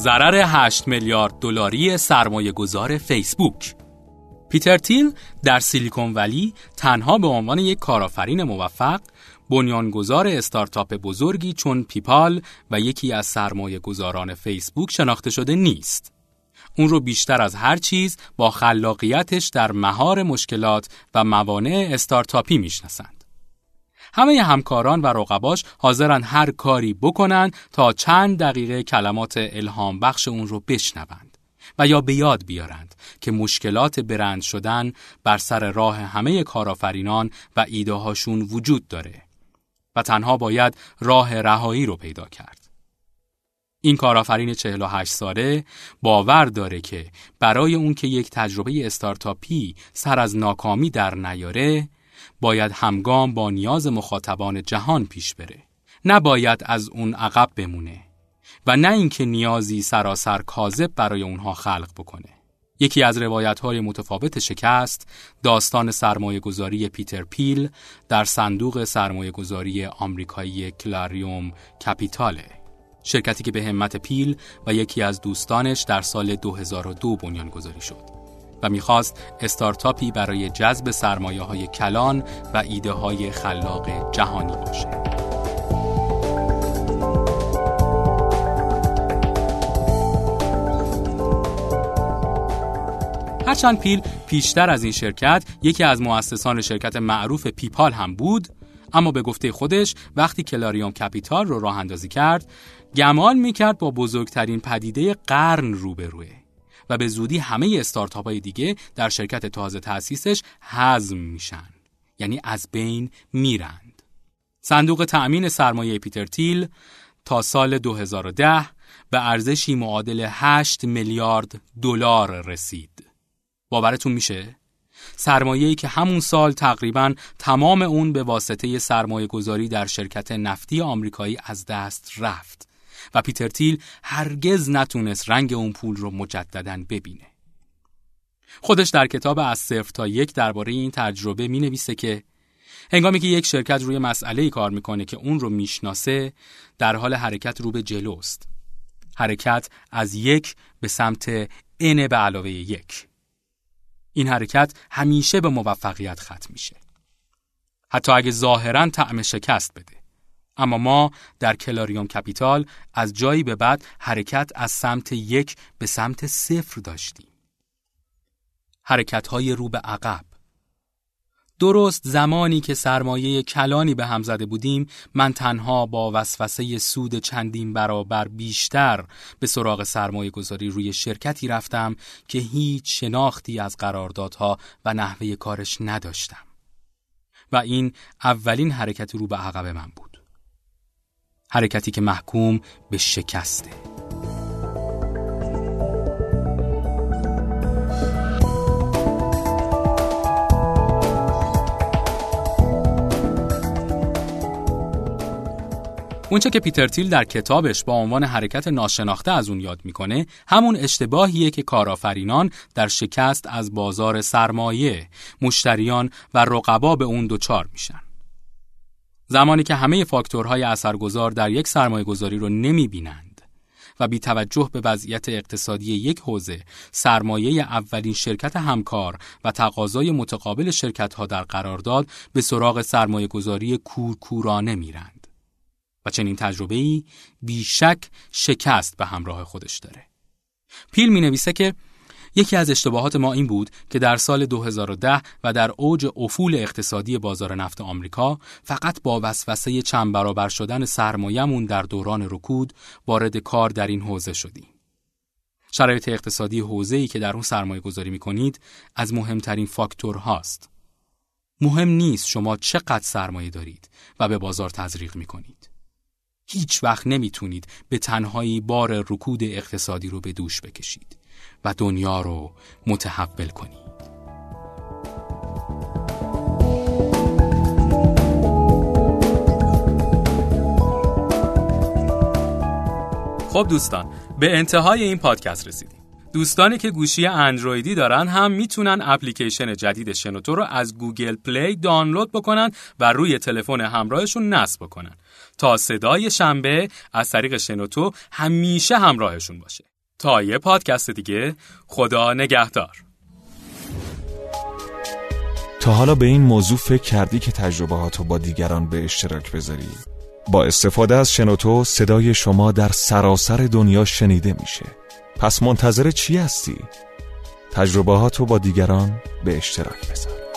ضرر 8 میلیارد دلاری سرمایه گذار فیسبوک پیتر تیل در سیلیکون ولی تنها به عنوان یک کارآفرین موفق بنیانگذار استارتاپ بزرگی چون پیپال و یکی از سرمایه گذاران فیسبوک شناخته شده نیست. اون رو بیشتر از هر چیز با خلاقیتش در مهار مشکلات و موانع استارتاپی می‌شناسند. همه همکاران و رقباش حاضرن هر کاری بکنن تا چند دقیقه کلمات الهام بخش اون رو بشنوند و یا به یاد بیارند که مشکلات برند شدن بر سر راه همه کارآفرینان و ایده هاشون وجود داره و تنها باید راه رهایی رو پیدا کرد. این کارآفرین 48 ساله باور داره که برای اون که یک تجربه استارتاپی سر از ناکامی در نیاره باید همگام با نیاز مخاطبان جهان پیش بره. نباید از اون عقب بمونه و نه اینکه نیازی سراسر کاذب برای اونها خلق بکنه. یکی از روایت های متفاوت شکست داستان سرمایه گذاری پیتر پیل در صندوق سرمایه گذاری آمریکایی کلاریوم کپیتاله. شرکتی که به همت پیل و یکی از دوستانش در سال 2002 بنیان گذاری شد. و می‌خواست استارتاپی برای جذب سرمایه های کلان و ایده های خلاق جهانی باشه. هرچند تیل پیشتر از این شرکت یکی از مؤسسان شرکت معروف پیپال هم بود اما به گفته خودش وقتی Clarium Capital رو راه اندازی کرد گمان می‌کرد با بزرگترین پدیده قرن روبروه و به زودی همه استارتاپ های دیگه در شرکت تازه تأسیسش هضم میشن. یعنی از بین میرند. صندوق تأمین سرمایه پیتر تیل تا سال 2010 به ارزشی معادل 8 میلیارد دلار رسید. باورتون میشه؟ سرمایه‌ای که همون سال تقریبا تمام اون به واسطه سرمایه گذاری در شرکت نفتی آمریکایی از دست رفت. و پیتر تیل هرگز نتونست رنگ اون پول رو مجددا ببینه. خودش در کتاب از صفر تا یک درباره این تجربه می نویسه که هنگامی که یک شرکت روی مسئله کار می‌کنه که اون رو می‌شناسه در حال حرکت رو به جلوست. حرکت از یک به سمت n به علاوه یک. این حرکت همیشه به موفقیت ختم میشه. حتی اگه ظاهرا طعم شکست بده. اما ما در کلاریوم کپیتال از جایی به بعد حرکت از سمت یک به سمت صفر داشتیم. حرکت های رو به عقب. درست زمانی که سرمایه کلانی به هم زده بودیم من تنها با وسوسه سود چندین برابر بیشتر به سراغ سرمایه گذاری روی شرکتی رفتم که هیچ شناختی از قراردادها و نحوه کارش نداشتم و این اولین حرکت رو به عقب من بود حرکتی که محکوم به شکسته اونچه که پیتر تیل در کتابش با عنوان حرکت ناشناخته از اون یاد می‌کنه همون اشتباهیه که کارآفرینان در شکست از بازار سرمایه، مشتریان و رقبا به اون دچار میشن. زمانی که همه فاکتورهای اثرگذار در یک سرمایه گذاری رو نمی بینند و بی توجه به وضعیت اقتصادی یک حوزه سرمایه اولین شرکت همکار و تقاضای متقابل شرکت ها در قرارداد به سراغ سرمایه گذاری کورکورانه میرند و چنین تجربه ای بیشک شکست به همراه خودش داره. پیل می نویسه که یکی از اشتباهات ما این بود که در سال 2010 و در اوج افول اقتصادی بازار نفت آمریکا فقط با وسوسه چند برابر شدن سرمایه‌مون در دوران رکود وارد کار در این حوزه شدیم. شرایط اقتصادی حوزه‌ای که در اون سرمایه گذاری می کنید از مهمترین فاکتور هاست. مهم نیست شما چقدر سرمایه دارید و به بازار تزریق می کنید. هیچ وقت نمی‌تونید به تنهایی بار رکود اقتصادی رو به دوش بکشید. و دنیا رو متحول کنید خب دوستان به انتهای این پادکست رسیدیم. دوستانی که گوشی اندرویدی دارن هم می‌تونن اپلیکیشن جدید شنوتو رو از گوگل پلی دانلود بکنن و روی تلفن همراهشون نصب بکنن. تا صدای شنبه از طریق شنوتو همیشه همراهشون باشه. تا یه پادکست دیگه خدا نگهدار تا حالا به این موضوع فکر کردی که تجربه با دیگران به اشتراک بذاری؟ با استفاده از شنوتو صدای شما در سراسر دنیا شنیده میشه پس منتظر چی هستی؟ تجربه با دیگران به اشتراک بذار